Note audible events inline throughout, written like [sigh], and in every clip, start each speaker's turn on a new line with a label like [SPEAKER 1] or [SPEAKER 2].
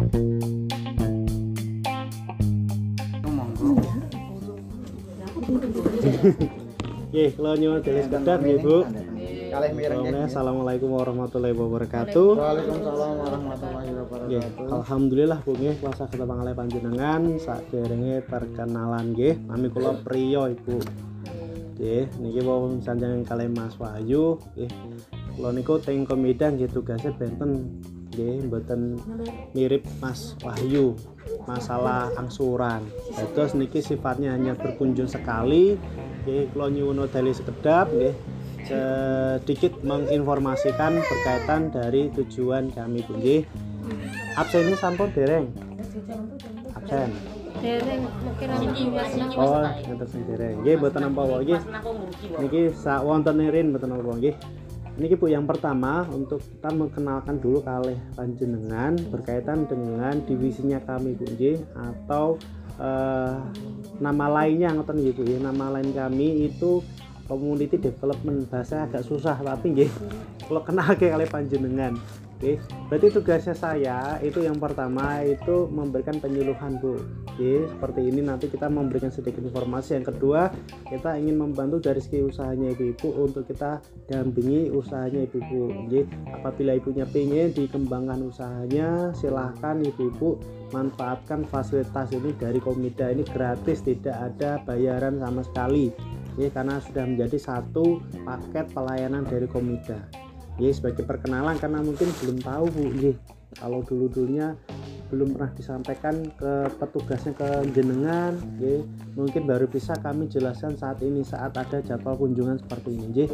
[SPEAKER 1] [laughs] Nggih, kula nyuwun delis kedap nggih, Bu.
[SPEAKER 2] Kalih mireng
[SPEAKER 1] Assalamualaikum warahmatullahi wabarakatuh.
[SPEAKER 2] Waalaikumsalam warahmatullahi wabarakatuh.
[SPEAKER 1] alhamdulillah Bu nggih kuasa kita pangalih panjenengan saderenge perkenalan nggih. Nami kula Priyo Ibu. Nggih, niki wau sanjang kalih Mas Wahyu nggih. Kula niku teng komida nggih tugasnya benten nggih mboten mirip Mas Wahyu masalah angsuran. Terus niki sifatnya hanya berkunjung sekali. Nggih, kula nyuwun dali sekedap nggih sedikit menginformasikan berkaitan dari tujuan kami Bu nggih. Absen ini sampun dereng. Absen.
[SPEAKER 3] Dereng mungkin
[SPEAKER 1] Oh, sing dereng. Nggih mboten napa-apa nggih. Niki sak wonten irin mboten napa nggih. Niki Bu yang pertama untuk kita mengenalkan dulu kalih panjenengan berkaitan dengan divisinya kami Bu nggih atau eh, nama lainnya ngoten Bu ya. Nama lain kami itu community development bahasa agak susah tapi nggih kalau kenal ke kali panjenengan Oke, berarti tugasnya saya itu yang pertama itu memberikan penyuluhan Bu. Oke, seperti ini nanti kita memberikan sedikit informasi. Yang kedua, kita ingin membantu dari segi usahanya ibu-ibu untuk kita dampingi usahanya ibu-ibu. Oke, apabila ibunya pengen dikembangkan usahanya, silahkan ibu-ibu manfaatkan fasilitas ini dari Komida ini gratis, tidak ada bayaran sama sekali. Oke, karena sudah menjadi satu paket pelayanan dari Komida ya sebagai perkenalan karena mungkin belum tahu Bu Ye. kalau dulu dulunya belum pernah disampaikan ke petugasnya ke jenengan ya mungkin baru bisa kami jelaskan saat ini saat ada jadwal kunjungan seperti ini Ye.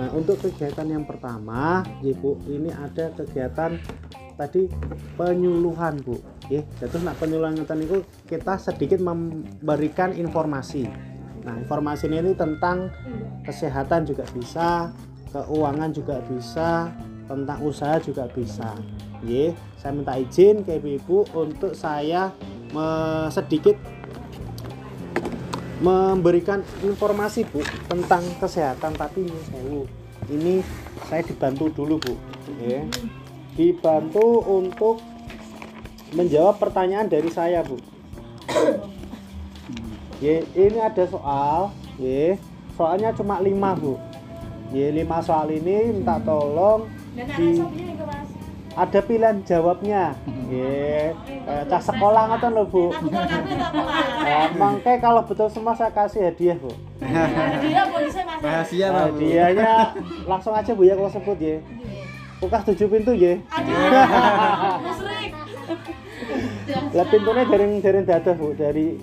[SPEAKER 1] nah untuk kegiatan yang pertama ya Bu ini ada kegiatan tadi penyuluhan Bu ya terus nak penyuluhan itu kita sedikit memberikan informasi nah informasi ini tentang kesehatan juga bisa keuangan juga bisa tentang usaha juga bisa. Ye, saya minta izin ke ibu untuk saya me- sedikit memberikan informasi bu tentang kesehatan tapi ini sewu ini saya dibantu dulu bu. Ya dibantu untuk menjawab pertanyaan dari saya bu. Ya ini ada soal ya soalnya cuma lima bu Ya, lima soal ini minta tolong di ada pilihan jawabnya. Ya, kayak cah sekolah ngoten lho, Bu. Nah, mangke kalau betul semua saya kasih hadiah, Bu.
[SPEAKER 2] Rahasia
[SPEAKER 1] Nah,
[SPEAKER 2] Pak. Bu.
[SPEAKER 1] hadiahnya langsung aja Bu ya kalau sebut ya. Kulkas tujuh pintu ya. Lah pintunya dari dari dadah Bu, dari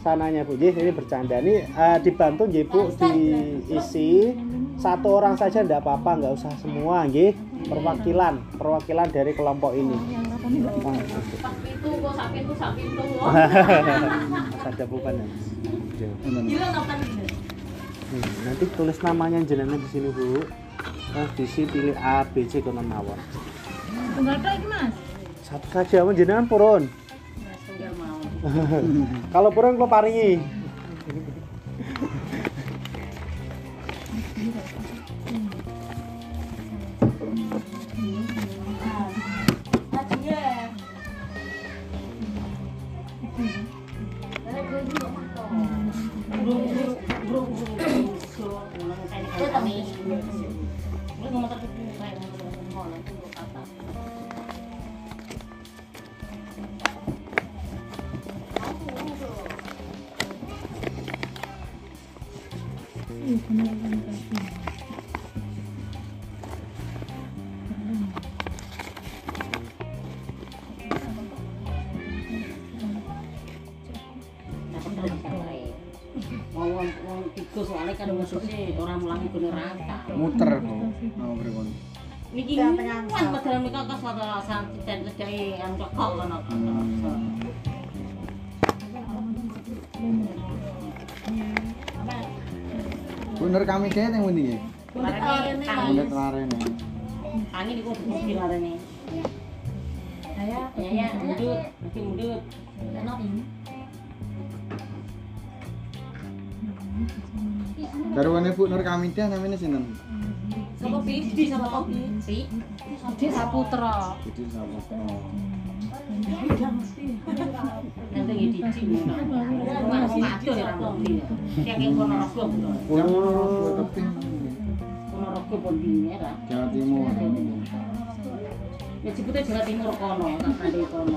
[SPEAKER 1] sananya Bu. Nggih, ini bercanda. Ini eh, dibantu nggih Bu diisi satu orang saja enggak apa-apa, enggak usah semua nggih. Perwakilan, perwakilan dari kelompok ini.
[SPEAKER 3] Itu kok.
[SPEAKER 1] Ada bukan ya? Hmm, nanti tulis namanya jenengan di sini Bu. Terus diisi pilih A, B, C kono mawon.
[SPEAKER 3] Tunggal tok iki, Mas.
[SPEAKER 1] Satu saja jenengan purun. Kalau purun kula paringi.
[SPEAKER 4] Tiga soalnya kan musuhnya orang mulangi gune rata.
[SPEAKER 2] Muter Bu. Mau pripun?
[SPEAKER 4] Niki kan padahal mereka ke satu alasan dan terjadi yang cokok kan
[SPEAKER 2] Bener kami kayak yang nggih?
[SPEAKER 4] Kami
[SPEAKER 2] Bener kemarin ya.
[SPEAKER 4] kami di kota mungkin ada nih.
[SPEAKER 3] Saya
[SPEAKER 4] Ya ya mundut, mungkin mundut.
[SPEAKER 2] Garwane Bu Nur Kamidah namanya sinten?
[SPEAKER 3] Kopi, di sama kopi. Si.
[SPEAKER 4] Di Saputra. Nanti ya di. Mas ya Ramli. Kayak yang Ponorogo. Ponorogo.
[SPEAKER 2] Jawa Timur.
[SPEAKER 4] Ya sebutnya Jawa Timur kono, tak kono.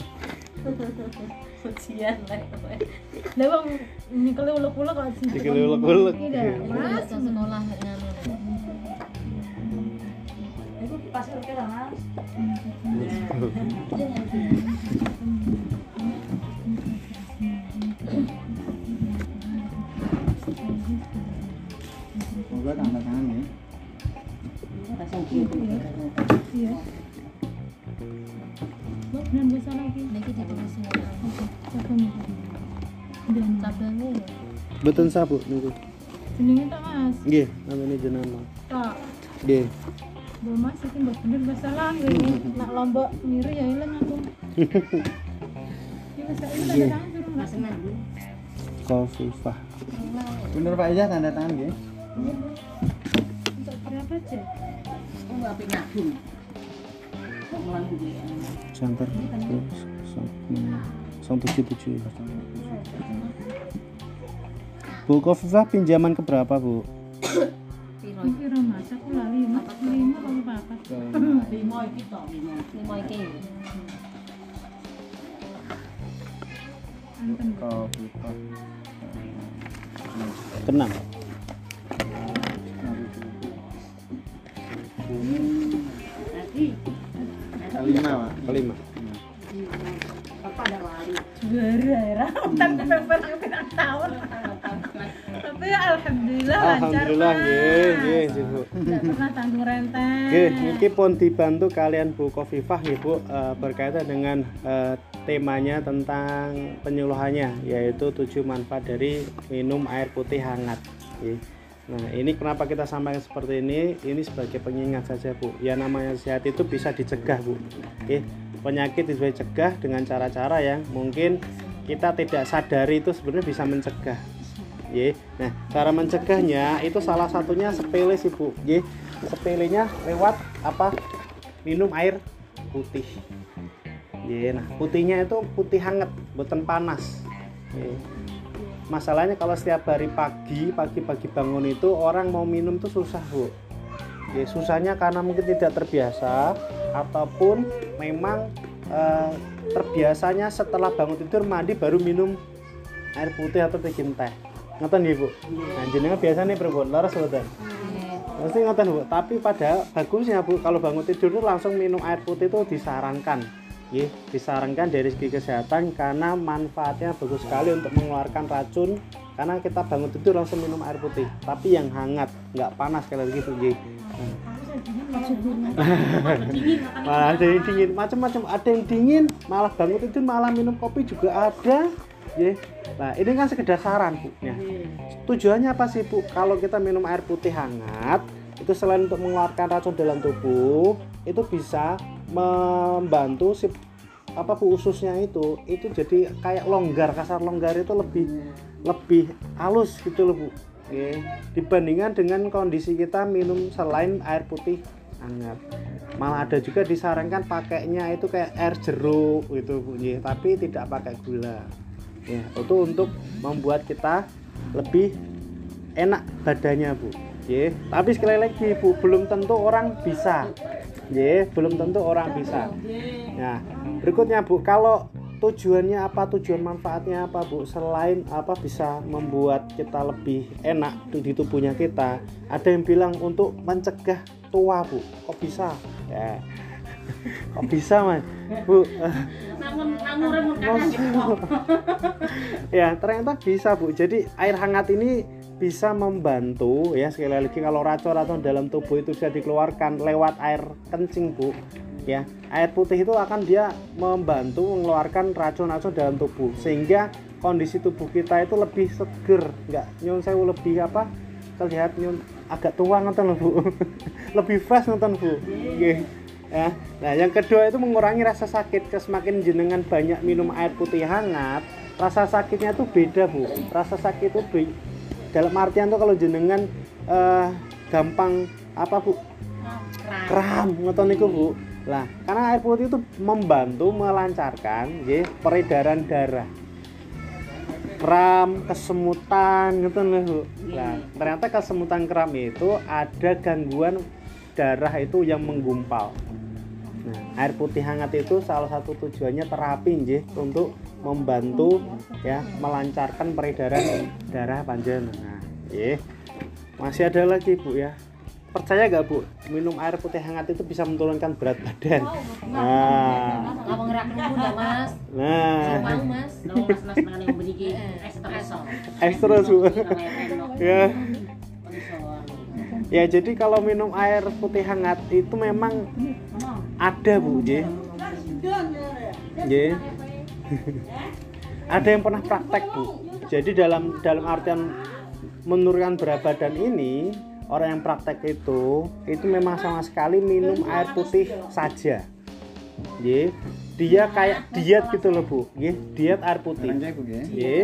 [SPEAKER 3] Ujian lah.
[SPEAKER 5] Lah bang, nyekel ulek-ulek kok sih.
[SPEAKER 1] Nyekel ulek-ulek.
[SPEAKER 5] Iya, Mas.
[SPEAKER 3] sekolah nganu.
[SPEAKER 4] Itu pas kira Mas.
[SPEAKER 2] Semoga tanda tangan ya.
[SPEAKER 4] Gitu.
[SPEAKER 5] Iya. Dan biasa lagi.
[SPEAKER 3] Niki ditulis
[SPEAKER 5] Siapa nih? Dan
[SPEAKER 3] tabelnya.
[SPEAKER 1] Betul sabu niku.
[SPEAKER 5] jenenge tak Mas.
[SPEAKER 1] Nggih, namanya jenama.
[SPEAKER 5] Tak.
[SPEAKER 1] Nggih.
[SPEAKER 5] Bo Mas iki mbok bener bahasa lang ini. Nak lombok miri ya ilang aku. Ini bahasa ini tanda tangan suruh Mas.
[SPEAKER 1] Kofifah.
[SPEAKER 2] Bener Pak Ija tanda tangan ya.
[SPEAKER 5] Untuk berapa cek?
[SPEAKER 4] Aku nggak pengen
[SPEAKER 1] tujuh tujuh. Bu Kofifah pinjaman ke berapa bu?
[SPEAKER 3] Piro?
[SPEAKER 5] Mas aku lali
[SPEAKER 4] iki
[SPEAKER 3] iki.
[SPEAKER 2] Kofifah.
[SPEAKER 1] Tenang.
[SPEAKER 2] Kelima Pak.
[SPEAKER 1] Kelima.
[SPEAKER 4] apa ada wali.
[SPEAKER 5] Juara ya. Utan pepper pirang tahun. Tapi ya alhamdulillah lancar.
[SPEAKER 1] Alhamdulillah
[SPEAKER 5] Mas.
[SPEAKER 1] nggih, nggih nggih, Bu.
[SPEAKER 5] Pernah tanggung renteng.
[SPEAKER 1] Oke, niki pun dibantu kalian Bu Kofifah ya Bu eh, berkaitan dengan eh, temanya tentang penyuluhannya yaitu tujuh manfaat dari minum air putih hangat. Oke. Nah ini kenapa kita sampaikan seperti ini? Ini sebagai pengingat saja Bu. Ya namanya sehat itu bisa dicegah Bu. Oke, penyakit bisa dicegah dengan cara-cara yang mungkin kita tidak sadari itu sebenarnya bisa mencegah. Ye. Nah, cara mencegahnya itu salah satunya sepele sih Bu. Ye. Sepelenya lewat apa? Minum air putih. Ye. Nah, putihnya itu putih hangat, bukan panas. Ye. Masalahnya kalau setiap hari pagi, pagi-pagi bangun itu orang mau minum tuh susah, Bu. Ya, susahnya karena mungkin tidak terbiasa ataupun memang eh, terbiasanya setelah bangun tidur mandi baru minum air putih atau bikin teh. Ngoten nggih, Bu. Nah, jenengan biasanya berbun laras mboten. Mesti ngoten, Bu. Tapi pada bagusnya, Bu, kalau bangun tidur itu langsung minum air putih itu disarankan. Nggih, disarankan dari segi kesehatan karena manfaatnya bagus sekali untuk mengeluarkan racun. Karena kita bangun tidur langsung minum air putih tapi yang hangat nggak panas lagi Bu nggih. malah ada yang dingin macam-macam. Ada yang dingin malah bangun tidur malah minum kopi juga ada. Ya nah ini kan sekedar saran bu. Ya. tujuannya apa sih bu? Kalau kita minum air putih hangat itu selain untuk mengeluarkan racun dalam tubuh itu bisa membantu si apa bu ususnya itu itu jadi kayak longgar kasar longgar itu lebih lebih halus gitu loh bu. Oke. dibandingkan dengan kondisi kita minum selain air putih hangat. Malah ada juga disarankan pakainya itu kayak air jeruk gitu bu Nggih, tapi tidak pakai gula. Ya itu untuk membuat kita lebih enak badannya bu Nggih. tapi sekali lagi bu belum tentu orang bisa Nggih, belum tentu orang bisa. Nah berikutnya bu kalau tujuannya apa tujuan manfaatnya apa bu? Selain apa bisa membuat kita lebih enak di tubuhnya kita ada yang bilang untuk mencegah tua bu. Kok bisa? Ya. [laughs] Kok bisa mas bu
[SPEAKER 4] kanan gitu. [laughs]
[SPEAKER 1] ya ternyata bisa bu. Jadi air hangat ini bisa membantu ya sekali lagi kalau racun-racun dalam tubuh itu bisa dikeluarkan lewat air kencing bu ya air putih itu akan dia membantu mengeluarkan racun-racun dalam tubuh sehingga kondisi tubuh kita itu lebih seger nggak nyun sewu lebih apa terlihat nyun agak tua nonton bu. [laughs] Lebih fresh nonton bu. Nggih. ya. Nah yang kedua itu mengurangi rasa sakit semakin jenengan banyak minum air putih hangat rasa sakitnya tuh beda bu. Rasa sakit itu dalam artian tuh kalau jenengan eh, gampang apa bu kram ngoten niku Bu. Lah, karena air putih itu membantu melancarkan nggih peredaran darah. Kram, kesemutan ngoten lho Bu. Lah, ternyata kesemutan kram itu ada gangguan darah itu yang menggumpal. Nah, air putih hangat itu salah satu tujuannya terapi nggih untuk membantu ya melancarkan peredaran darah panjenengan. Nggih. Masih ada lagi Bu ya. Percaya gak bu? Minum air putih hangat itu bisa menurunkan berat badan. Nah.
[SPEAKER 4] mas?
[SPEAKER 1] nah.
[SPEAKER 4] Mas?
[SPEAKER 1] Bu. Ya. Ya jadi kalau minum air putih hangat itu memang ada bu J. J [laughs] ada yang pernah praktek bu. Jadi dalam dalam artian menurunkan berat badan ini orang yang praktek itu itu memang sama sekali minum air putih saja. Ye, dia kayak diet gitu loh bu. Ye, diet air putih.
[SPEAKER 2] Nggih.
[SPEAKER 1] Ye,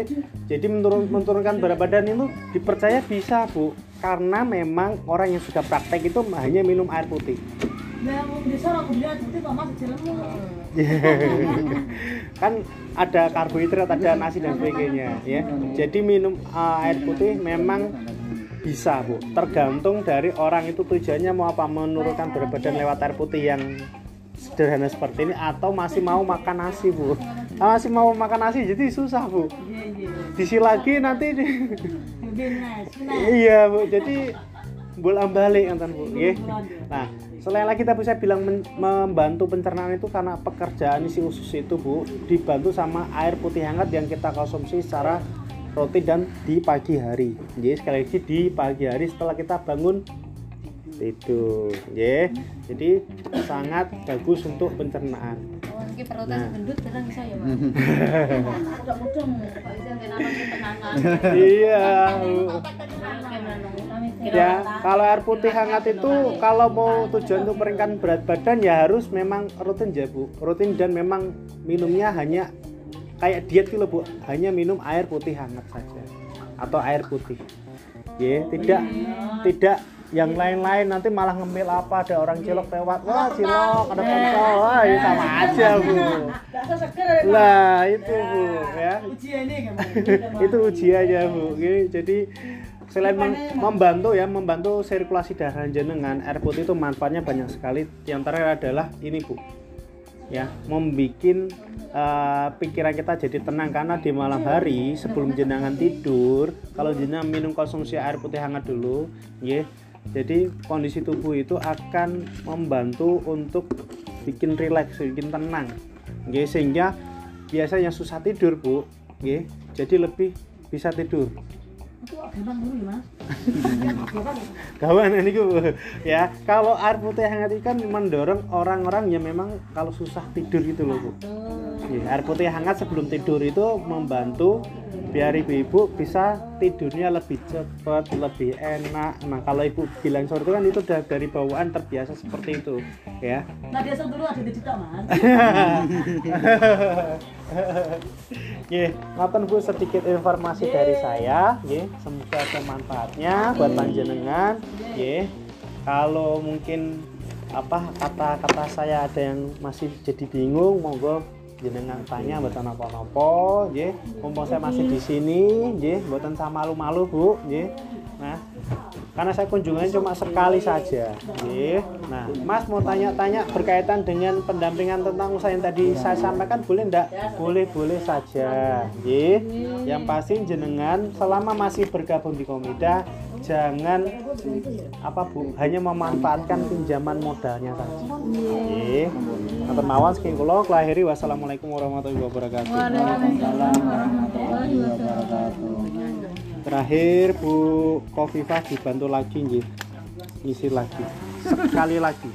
[SPEAKER 1] jadi menurun, menurunkan berat badan itu dipercaya bisa bu. Karena memang orang yang sudah praktek itu hanya minum air putih [laughs] kan ada karbohidrat ada nasi dan sebagainya ya. Jadi minum uh, air putih memang bisa bu. Tergantung dari orang itu tujuannya mau apa menurunkan berat badan lewat air putih yang sederhana seperti ini atau masih mau makan nasi bu. Ah, masih mau makan nasi jadi susah bu. Diisi lagi nanti di- iya bu. Jadi bolak balik enten bu. Nggih. nah selain lagi kita bisa bilang men- membantu pencernaan itu karena pekerjaan isi usus itu bu dibantu sama air putih hangat yang kita konsumsi secara rutin dan di pagi hari. Jadi sekali lagi di pagi hari setelah kita bangun tidur. Ya jadi sangat bagus untuk pencernaan.
[SPEAKER 4] Oh, ini perutnya
[SPEAKER 1] Nah.
[SPEAKER 4] gendut kadang bisa ya
[SPEAKER 3] Pak? [laughs] Izan
[SPEAKER 1] iya. Bu.
[SPEAKER 4] Ya.
[SPEAKER 1] kalau air putih hangat itu kalau mau tujuan untuk meringkan berat badan ya harus memang rutin ya bu. Rutin dan memang minumnya hanya kayak diet gitu bu. Hanya minum air putih hangat saja atau air putih. Ya tidak tidak yang lain-lain. Nanti malah ngemil apa? Ada orang cilok lewat. Wah cilok ada pentol. Wah ya sama aja bu. Lah itu bu ya. [laughs] Itu ujiannya bu. Jadi selain mem- membantu ya membantu sirkulasi darah jenengan air putih itu manfaatnya banyak sekali. Yang terakhir adalah ini bu. Ya membikin eh, pikiran kita jadi tenang karena di malam hari sebelum jenengan tidur kalau jenengan minum konsumsi air putih hangat dulu ya jadi kondisi tubuh itu akan membantu untuk bikin rileks bikin tenang ya sehingga biasanya susah tidur bu ya jadi lebih bisa tidur kawan ini ya. Kalau air putih hangat itu kan mendorong orang-orang yang memang kalau susah tidur gitu loh bu. Ya, air putih hangat sebelum tidur itu membantu biar ibu-ibu bisa tidurnya lebih cepat lebih enak. Nah kalau ibu bilang sore itu kan itu udah dari bawaan terbiasa seperti itu ya.
[SPEAKER 5] Nah biasa dulu ada di cita mas. [laughs]
[SPEAKER 1] Ngapain bu sedikit informasi dari saya, ye, semoga ada manfaatnya buat panjenengan, ye. Kalau mungkin apa kata-kata saya ada yang masih jadi bingung, monggo jenengan tanya buatan apa-apa, ye. Mumpung saya masih di sini, ye, buatan sama malu-malu bu, ye. Nah, karena saya kunjungan cuma sekali saja, ye. Nah, Mas mau tanya-tanya berkaitan dengan pendampingan tentang usaha yang tadi saya sampaikan boleh enggak? Boleh, boleh saja. Ye. Yang pasti jenengan selama masih bergabung di Komida jangan apa Bu, hanya memanfaatkan pinjaman modalnya saja. Ye. Atur mawon saking kula lahiri wassalamualaikum warahmatullahi wabarakatuh.
[SPEAKER 5] Waalaikumsalam warahmatullahi wabarakatuh.
[SPEAKER 1] Terakhir Bu Kofifah dibantu lagi nggih. Isi lagi. Sekali lagi.